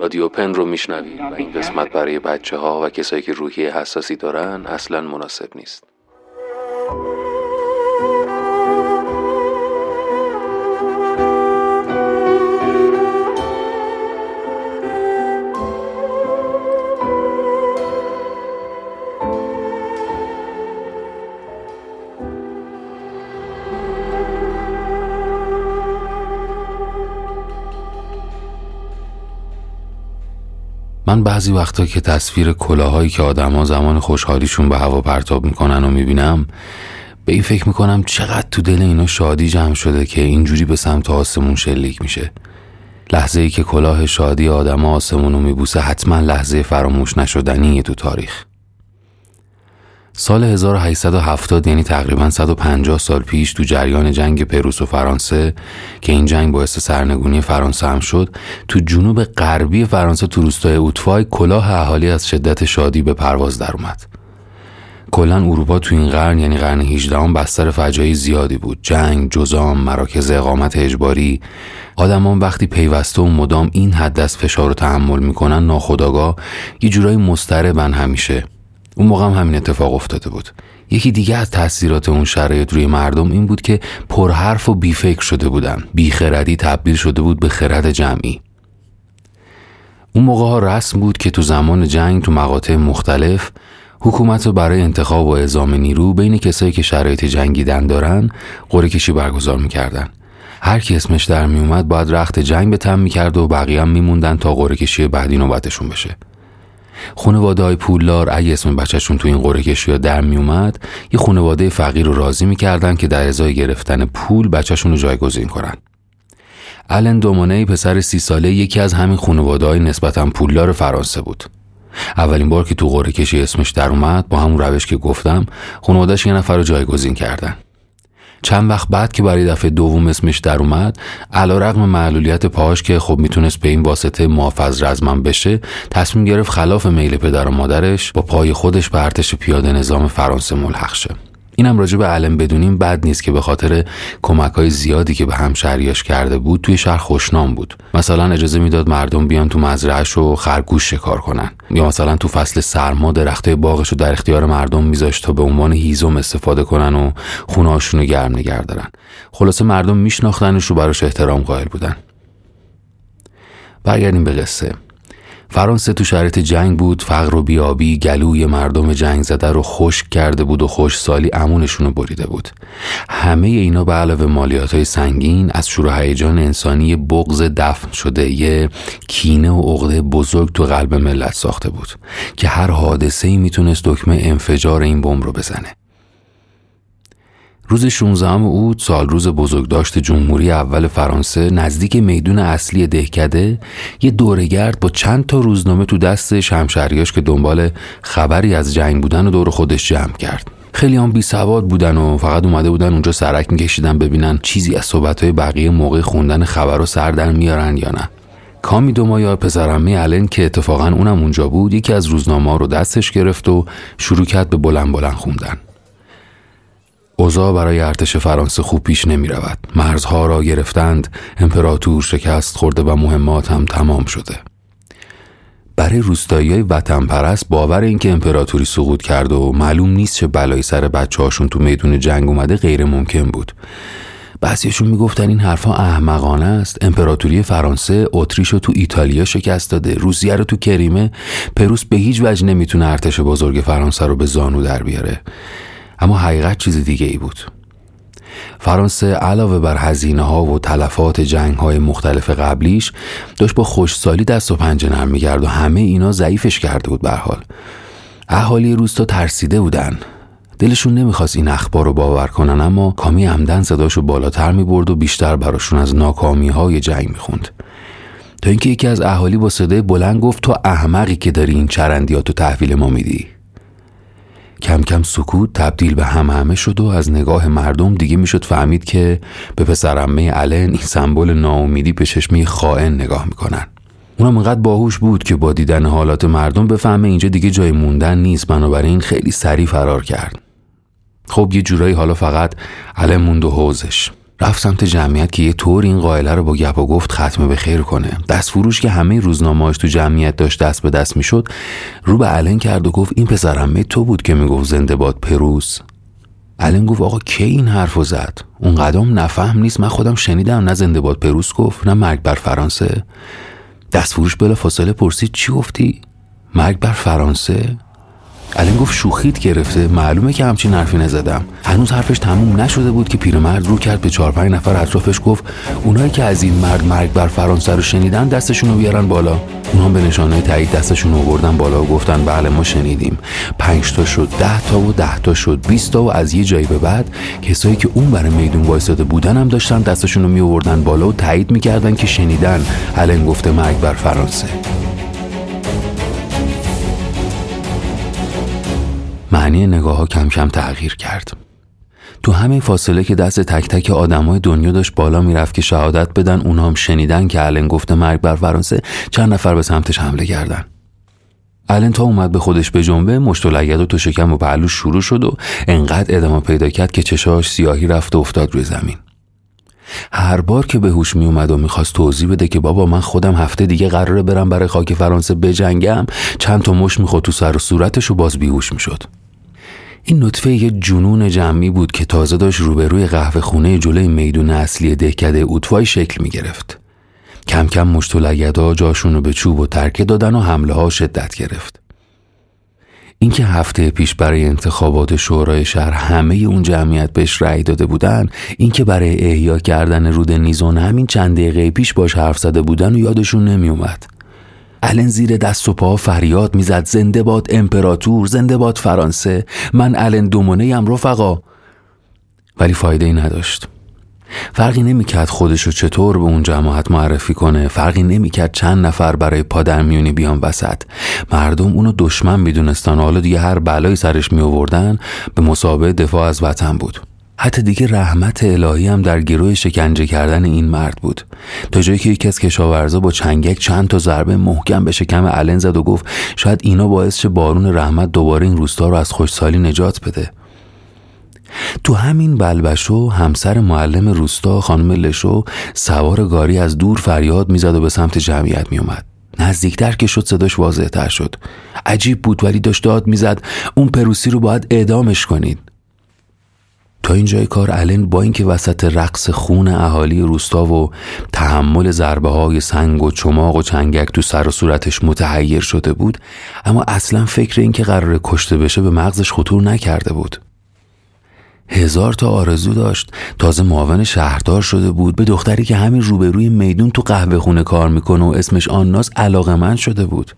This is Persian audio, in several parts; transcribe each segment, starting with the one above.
رادیو پن رو میشنوید و این قسمت برای بچه ها و کسایی که روحی حساسی دارن اصلا مناسب نیست. من بعضی وقتا که تصویر کلاهایی که آدما زمان خوشحالیشون به هوا پرتاب می‌کنن و می‌بینم به این فکر می‌کنم چقدر تو دل اینا شادی جمع شده که اینجوری به سمت آسمون شلیک میشه. لحظه ای که کلاه شادی آدما آسمون رو میبوسه حتما لحظه فراموش نشدنیه تو تاریخ. سال 1870 یعنی تقریبا 150 سال پیش تو جریان جنگ پروس و فرانسه که این جنگ باعث سرنگونی فرانسه هم شد تو جنوب غربی فرانسه تو روستای اوتفای کلاه اهالی از شدت شادی به پرواز در اومد. کلا اروپا تو این قرن یعنی قرن 18 هم بستر فجایی زیادی بود. جنگ جزام مراکز اقامت اجباری. آدمان وقتی پیوسته و مدام این حد از فشار رو تحمل می‌کنن ناخداگاه یه جورایی مضطربن همیشه. اون موقع هم همین اتفاق افتاده بود. یکی دیگه از تاثیرات اون شرایط روی مردم این بود که پرحرف و بیفکر شده بودن. بیخردی تبدیل شده بود به خرد جمعی. اون موقع ها رسم بود که تو زمان جنگ تو مقاطع مختلف حکومت رو برای انتخاب و اعزام نیرو بین کسایی که شرایط جنگیدن دارن قره کشی برگزار می‌کردن. هر کی اسمش در میومد باید رخت جنگ به تم می‌کرد و بقیه هم میموندن تا قره کشی بعدی نوبتشون بشه. خانواده های پولدار اگه اسم بچهشون تو این قره کشی در می اومد یه خانواده فقیر رو راضی می‌کردن که در ازای گرفتن پول بچهشون رو جایگزین کنن. الن دومونه پسر سی ساله یکی از همین خانواده های نسبتا پولدار فرانسه بود. اولین بار که تو قره کشی اسمش در اومد با همون روش که گفتم خانوادهش یه نفر رو جایگزین کردن. چند وقت بعد که برای دفعه دوم اسمش در اومد علا رقم معلولیت پاهاش که خب می‌تونست به این واسطه محافظ رزمن بشه تصمیم گرفت خلاف میل پدر و مادرش با پای خودش به ارتش پیاده نظام فرانسه ملحق شه. اینم راجع به علم بدونیم بد نیست که به خاطر کمک های زیادی که به همشهریاش کرده بود توی شهر خوشنام بود. مثلا اجازه می‌داد مردم بیان تو مزرعش و خرگوش شکار کنن. یا مثلا تو فصل سرما درخته باغش رو در اختیار مردم میذاشت تا به عنوان هیزم استفاده کنن و خونهاشون رو گرم نگه دارن. خلاصه مردم میشناختنش و براش احترام قائل بودن. برگردیم به قصه. فرانسه تو شرایط جنگ بود فقر و بیابی گلوی مردم جنگ زده رو خشک کرده بود و خوش سالی امونشون رو بریده بود. همه اینا به علاوه مالیات های سنگین از شور هیجان انسانی بغض دفن شده یه کینه و عقده بزرگ تو قلب ملت ساخته بود که هر حادثه ای می‌تونست دکمه انفجار این بمب رو بزنه. روز 16 اوت سال روز بزرگداشت جمهوری اول فرانسه نزدیک میدون اصلی دهکده یه دورگرد با چند تا روزنامه تو دست شمشریاش که دنبال خبری از جنگ بودن و دور خودش جمع کرد. خیلی هم بی سواد بودن و فقط اومده بودن اونجا سرک میکشیدن ببینن چیزی از صحبتهای بقیه موقع خوندن خبر رو سر در میارن یا نه. کامی دو مایار پسرمه الن که اتفاقا اونم اونجا بود یکی از روزنامه رو دستش گرفت و شروع کرد به بلند بلند خوندن. اوضاع برای ارتش فرانسه خوب پیش نمی رود. مرزها را گرفتند، امپراتور شکست خورده و مهمات هم تمام شده. برای روستایی های وطن پرست باور اینکه امپراتوری سقوط کرد و معلوم نیست چه بلایی سر بچه هاشون تو میدون جنگ اومده غیر ممکن بود. بعضیشون می‌گفتن این حرفا احمقانه است امپراتوری فرانسه اتریش رو تو ایتالیا شکست داده روسیه رو تو کریمه پروس به هیچ وجه نمی‌تونه ارتش بزرگ فرانسه رو به زانو در بیاره اما حقیقت چیز دیگه ای بود. فرانسه علاوه بر هزینه ها و تلفات جنگ های مختلف قبلیش داشت با خوشسالی دست و پنجه نرم میگرد و همه اینا ضعیفش کرده بود به حال. اهالی روستا ترسیده بودن. دلشون نمی‌خواست این اخبار رو باور کنن اما کامی عمدن صداشو بالاتر می‌برد و بیشتر براشون از ناکامی های جنگ می‌خوند. تا اینکه یکی از اهالی با صدای بلند گفت تو احمقی که داری این چرندیات و تحویل ما میدی؟ کم کم سکوت تبدیل به هم همه شد و از نگاه مردم دیگه می‌شد فهمید که به پسرمه الن این سمبل ناامیدی به چشمی خائن نگاه می‌کنن. اونم انقدر باهوش بود که با دیدن حالات مردم بفهمه اینجا دیگه جای موندن نیست بنابراین خیلی سریع فرار کرد. خب یه جورایی حالا فقط علم موند و حوزش. رفت سمت جمعیت که یه طور این قائله رو با گپ و گفت ختمه به خیر کنه. دست فروش که همه روزنامه‌اش تو جمعیت داشت دست به دست می‌شد رو به الن کرد و گفت این پسرمه تو بود که می‌گفت زنده باد پروس الن گفت آقا کی این حرفو زد؟ اون قدم نفهم نیست. من خودم شنیدم نه زنده باد پروس گفت نه مرگ بر فرانسه. دست فروش بلا فاصله پرسید چی گفتی؟ مرگ بر فرانسه؟ الان گفت شوخیت گرفته. معلومه که همچین حرفی نزدم. هنوز حرفش تموم نشده بود که پیرمرد رو کرد به چهار پنج نفر اطرافش گفت اونایی که از این مرد مرگ بر فرانسه رو شنیدن دستشون رو بیارن بالا. اونا به نشانه تایید دستشون رو بردن بالا و گفتن بله ما شنیدیم. پنج تا شد ده تا و ده تا شد 20 تا و از یه جایی به بعد کسایی که اون برای میدون وایساده بودن هم داشتن دستشون رو می بالا و تایید می‌کردن که شنیدن الان گفته مرگ بر فرانسه. معنی نگاه ها کم کم تغییر کرد. تو همین فاصله که دست تک تک آدمای دنیا داشت بالا می‌رفت که شهادت بدن اونا هم شنیدن که الن گفته مرگ بر فرانسه چند نفر به سمتش حمله کردن. الن تا اومد به خودش به جنبه مشت و لگد و تو شکم و پهلوش شروع شد و انقدر ادامه پیدا کرد که چشاش سیاهی رفت و افتاد روی زمین. هر بار که به هوش می اومد و می‌خواست توضیح بده که بابا من خودم هفته دیگه قراره برم برای خاک فرانسه بجنگم چند تا مش می‌خورد تو سر و صورتش و باز بیهوش می‌شد این نطفه یه جنون جمعی بود که تازه داشت روبروی قهوه خونه جلوی میدون اصلی دهکده اوتوای شکل می گرفت. کم کم مشت و لگدا جاشون رو به چوب و ترکه دادن و حمله ها شدت گرفت. اینکه هفته پیش برای انتخابات شورای شهر همه اون جمعیت بهش رأی داده بودن اینکه برای احیا کردن رود نیزون همین چند دقیقه پیش باش حرف زده بودن و یادشون نمی اومد. الن زیر دست و پا فریاد می‌زد زنده باد امپراتور زنده باد فرانسه من الن دومونه ام رفقا ولی فایده ای نداشت فرقی نمی‌کرد خودش رو چطور به اون جماعت معرفی کنه. فرقی نمی‌کرد چند نفر برای پادرمیونی بیان وسط. مردم اونو دشمن می‌دونستن و حالا دیگه هر بلایی سرش می آوردن به مسابقه دفاع از وطن بود. حتی دیگه رحمت الهی هم در گروه شکنجه کردن این مرد بود. تا جایی که یکی از کشاورزا با چنگک چند تا ضربه محکم به شکم الن زد و گفت شاید اینا باعث شه بارون رحمت دوباره این روستا رو از خوشسالی نجات بده. تو همین بلبشو همسر معلم روستا خانم لشو سوار گاری از دور فریاد می‌زد و به سمت جمعیت میومد نزدیکتر که شد صداش واضح تر شد. عجیب بود ولی داشت داد می‌زد اون پروسی رو باید اعدامش کنید تا اینجای کار الن با اینکه وسط رقص خون اهالی روستا و تحمل ضربه های سنگ و چماق و چنگک تو سر و صورتش متحیر شده بود اما اصلا فکر اینکه قرار کشته بشه به مغزش خطور نکرده بود. هزار تا آرزو داشت. تازه معاون شهردار شده بود. به دختری که همین روبروی میدون تو قهوه خونه کار می‌کنه و اسمش آناس علاقه من شده بود.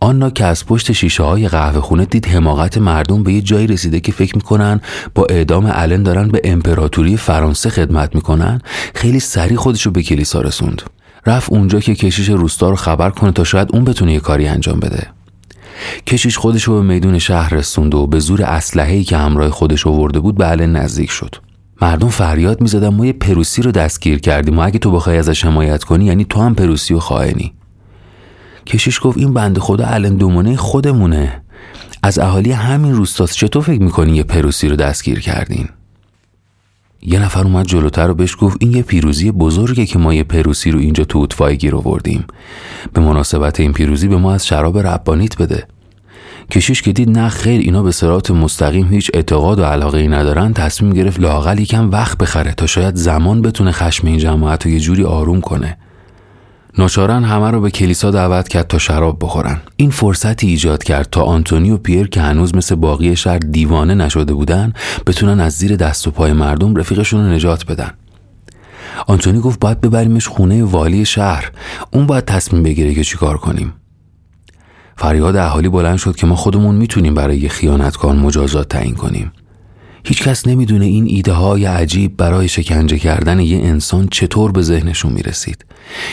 آنا که از پشت شیشه های قهوه خونه دید حماقت مردم به یه جایی رسیده که فکر می‌کنن با اعدام الن دارن به امپراتوری فرانسه خدمت می‌کنن. خیلی سریع خودشو به کلیسا رسوند. رفت اونجا که کشیش روستا رو خبر کنه تا شاید اون بتونه یه کاری انجام بده. کشیش خودش رو به میدون شهر رسوند و به زور اسلحه‌ای که همراه خودش آورده بود به نزدیک شد. مردم فریاد می‌زدن ما یه پروسی رو دستگیر کردیم و اگه تو بخوای ازش حمایت کنی یعنی تو هم پروسی و خائنی. کشیش گفت این بنده خدا الان دومونه خودمونه. از اهالی همین روستاست چطور فکر می‌کنی یه پروسی رو دستگیر کردین؟ یه نفر اومد جلوتر رو بهش گفت این یه پیروزی بزرگه که ما یه پروسی رو اینجا تو اطفای گیر آوردیم. به مناسبت این پیروزی به ما از شراب ربانیت بده. کشیش که دید نه خیر اینا به سرات مستقیم هیچ اعتقاد و علاقه ای ندارن. تصمیم گرفت لاقل یکم وقت بخره تا شاید زمان بتونه خشم این جماعت رو یه جوری آروم کنه. ناچارن همه رو به کلیسا دعوت کرد تا شراب بخورن. این فرصتی ایجاد کرد تا آنتونی و پیر که هنوز مثل باقی شهر دیوانه نشده بودن بتونن از زیر دست و پای مردم رفیقشون رو نجات بدن. آنتونی گفت باید ببریمش خونه والی شهر. اون باید تصمیم بگیره که چیکار کنیم. فریاد اهالی بلند شد که ما خودمون می‌تونیم برای خیانتکار مجازات تعیین کنیم. هیچکس نمی‌دونه این ایده های عجیب برای شکنجه کردن یه انسان چطور به ذهنشون می‌رسید.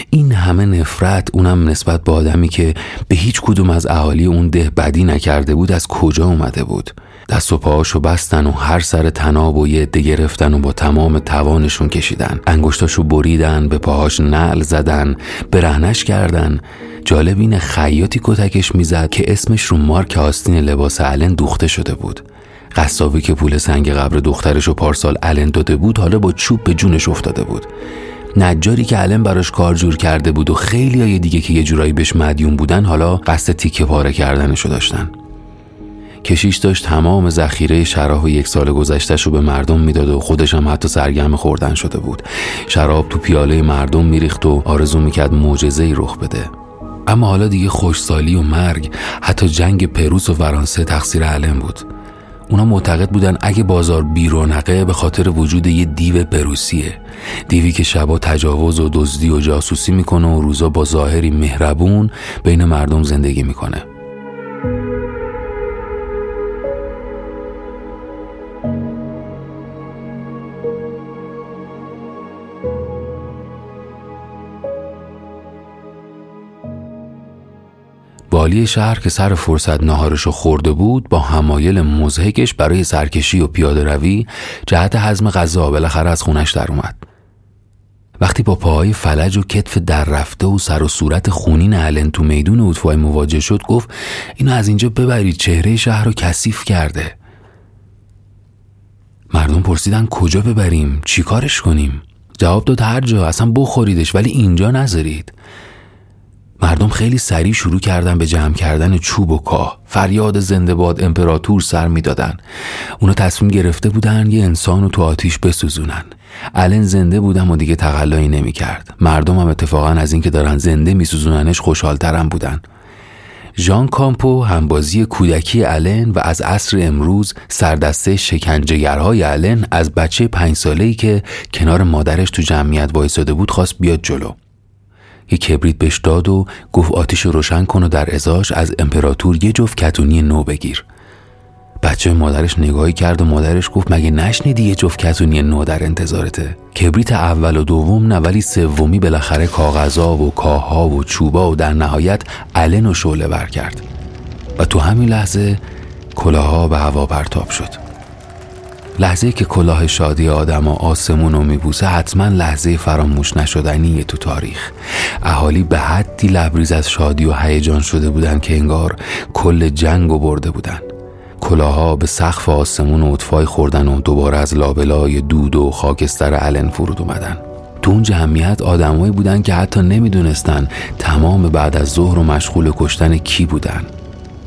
این همه نفرت اونم نسبت به آدمی که به هیچ کدوم از اهالی اون ده بدی نکرده بود از کجا اومده بود. دست و پاهاشو بستن و هر سر تناب و یه عده گرفتن و با تمام توانشون کشیدن. انگشتاشو بریدن به پاهاش نعل زدن برهنش کردن. جالب این خیاطی کتکش می‌زد که اسمش رو مارک آستین لباس علن دوخته شده بود. قصابی که پول سنگ قبر دخترش رو پارسال الن داده بود حالا با چوب به جونش افتاده بود. نجاری که علم براش کار جور کرده بود و خیلی های دیگه که یه جورایی بهش مدیون بودن حالا قصد تیکه پاره کردنشو داشتن. کشیش داشت تمام ذخیره شراب یک سال گذشتهش رو به مردم می‌داد و خودش هم حتی سرگرم خوردن شده بود. شراب تو پیاله مردم میریخت و آرزو می‌کرد معجزه ای رخ بده. اما حالا دیگه خوشسالی و مرگ حتی جنگ پروس و فرانسه تقصیر علم بود. اونا معتقد بودن اگه بازار بیرونقه به خاطر وجود یه دیو پروسیه. دیوی که شبا تجاوز و دزدی و جاسوسی می‌کنه و روزا با ظاهری مهربون بین مردم زندگی می‌کنه. والی شهر که سر فرصت نهارشو خورده بود با همایل مزهکش برای سرکشی و پیاده روی جهت حزم غذا بالاخره از خونش در اومد. وقتی با پاهای فلج و کتف در رفته و سر و صورت خونین علن تو میدون اوتفای مواجه شد گفت اینو از اینجا ببرید چهره شهر رو کثیف کرده. مردم پرسیدن کجا ببریم؟ چی کارش کنیم؟ جواب داد هر جا اصلا بخوریدش ولی اینجا نذارید. مردم خیلی سریع شروع کردن به جمع کردن چوب و کاه. فریاد زنده باد امپراتور سر می‌دادن. اونا تصمیم گرفته بودن یه انسان رو تو آتیش بسوزونن. الن زنده بودم و دیگه تقلایی نمی کرد مردم هم اتفاقا از اینکه دارن زنده میسوزوننش خوشحالترم بودن. ژان کامپو همبازی کودکی الن و از عصر امروز سردسته شکنجهگرهای الن از بچه پنج ساله‌ای که کنار مادرش تو جمعیت وایساده بود خواست بیاد جلو. یه کبریت بهش داد و گفت آتیش رو روشن کن و در ازاش از امپراتور یه جفت کتونی نو بگیر. بچه مادرش نگاهی کرد و مادرش گفت مگه نشنیدی یه جفت کتونی نو در انتظارته؟ کبریت اول و دوم نه ولی سومی بالاخره کاغذا و کاها و چوبا و در نهایت علن و شعله ور کرد. و تو همین لحظه کلاها به هوا پرتاب شد. لحظه که کلاه شادی آدم و آسمون رو میبوسه حتما لحظه فراموش نشدنیه تو تاریخ. اهالی به حدی لبریز از شادی و هیجان شده بودن که انگار کل جنگ و برده بودن. کلاها به سقف آسمون و اطفای خوردن و دوباره از لابلای دود و خاکستر علن فرود اومدن. تو اون جمعیت آدمایی بودن که حتی نمی‌دونستن تمام بعد از ظهر و مشغول کشتن کی بودن.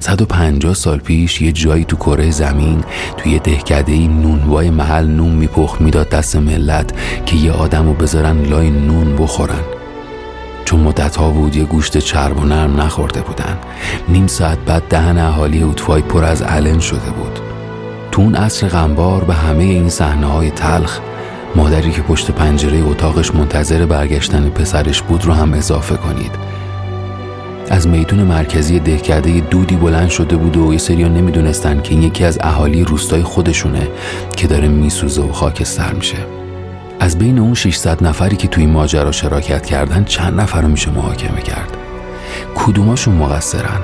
150 سال پیش یه جایی تو کره زمین توی دهکده ای نونوای محل نون میپخت می‌داد دست ملت که یه آدم رو بذارن لای نون بخورن. چون مدت ها بود یه گوشت چرب و نرم نخورده بودن. نیم ساعت بعد دهن اهالی اوتفای پر از علن شده بود. تو اون عصر غنبار به همه این صحنه های تلخ مادری که پشت پنجره اتاقش منتظر برگشتن پسرش بود رو هم اضافه کنید. از میدون مرکزی دهکده دودی بلند شده بود و یه سریا نمی‌دونستن که این یکی از اهالی روستای خودشونه که داره میسوزه و خاکستر میشه. از بین اون 600 نفری که توی ماجرا شراکت کردن چند نفر رو میشه محاکمه کرد. کدوماشون مقصرن؟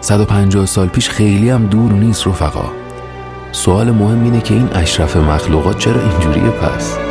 150 سال پیش خیلی هم دور نیست رفقا. سوال مهم اینه که این اشرف مخلوقات چرا اینجوریه پس؟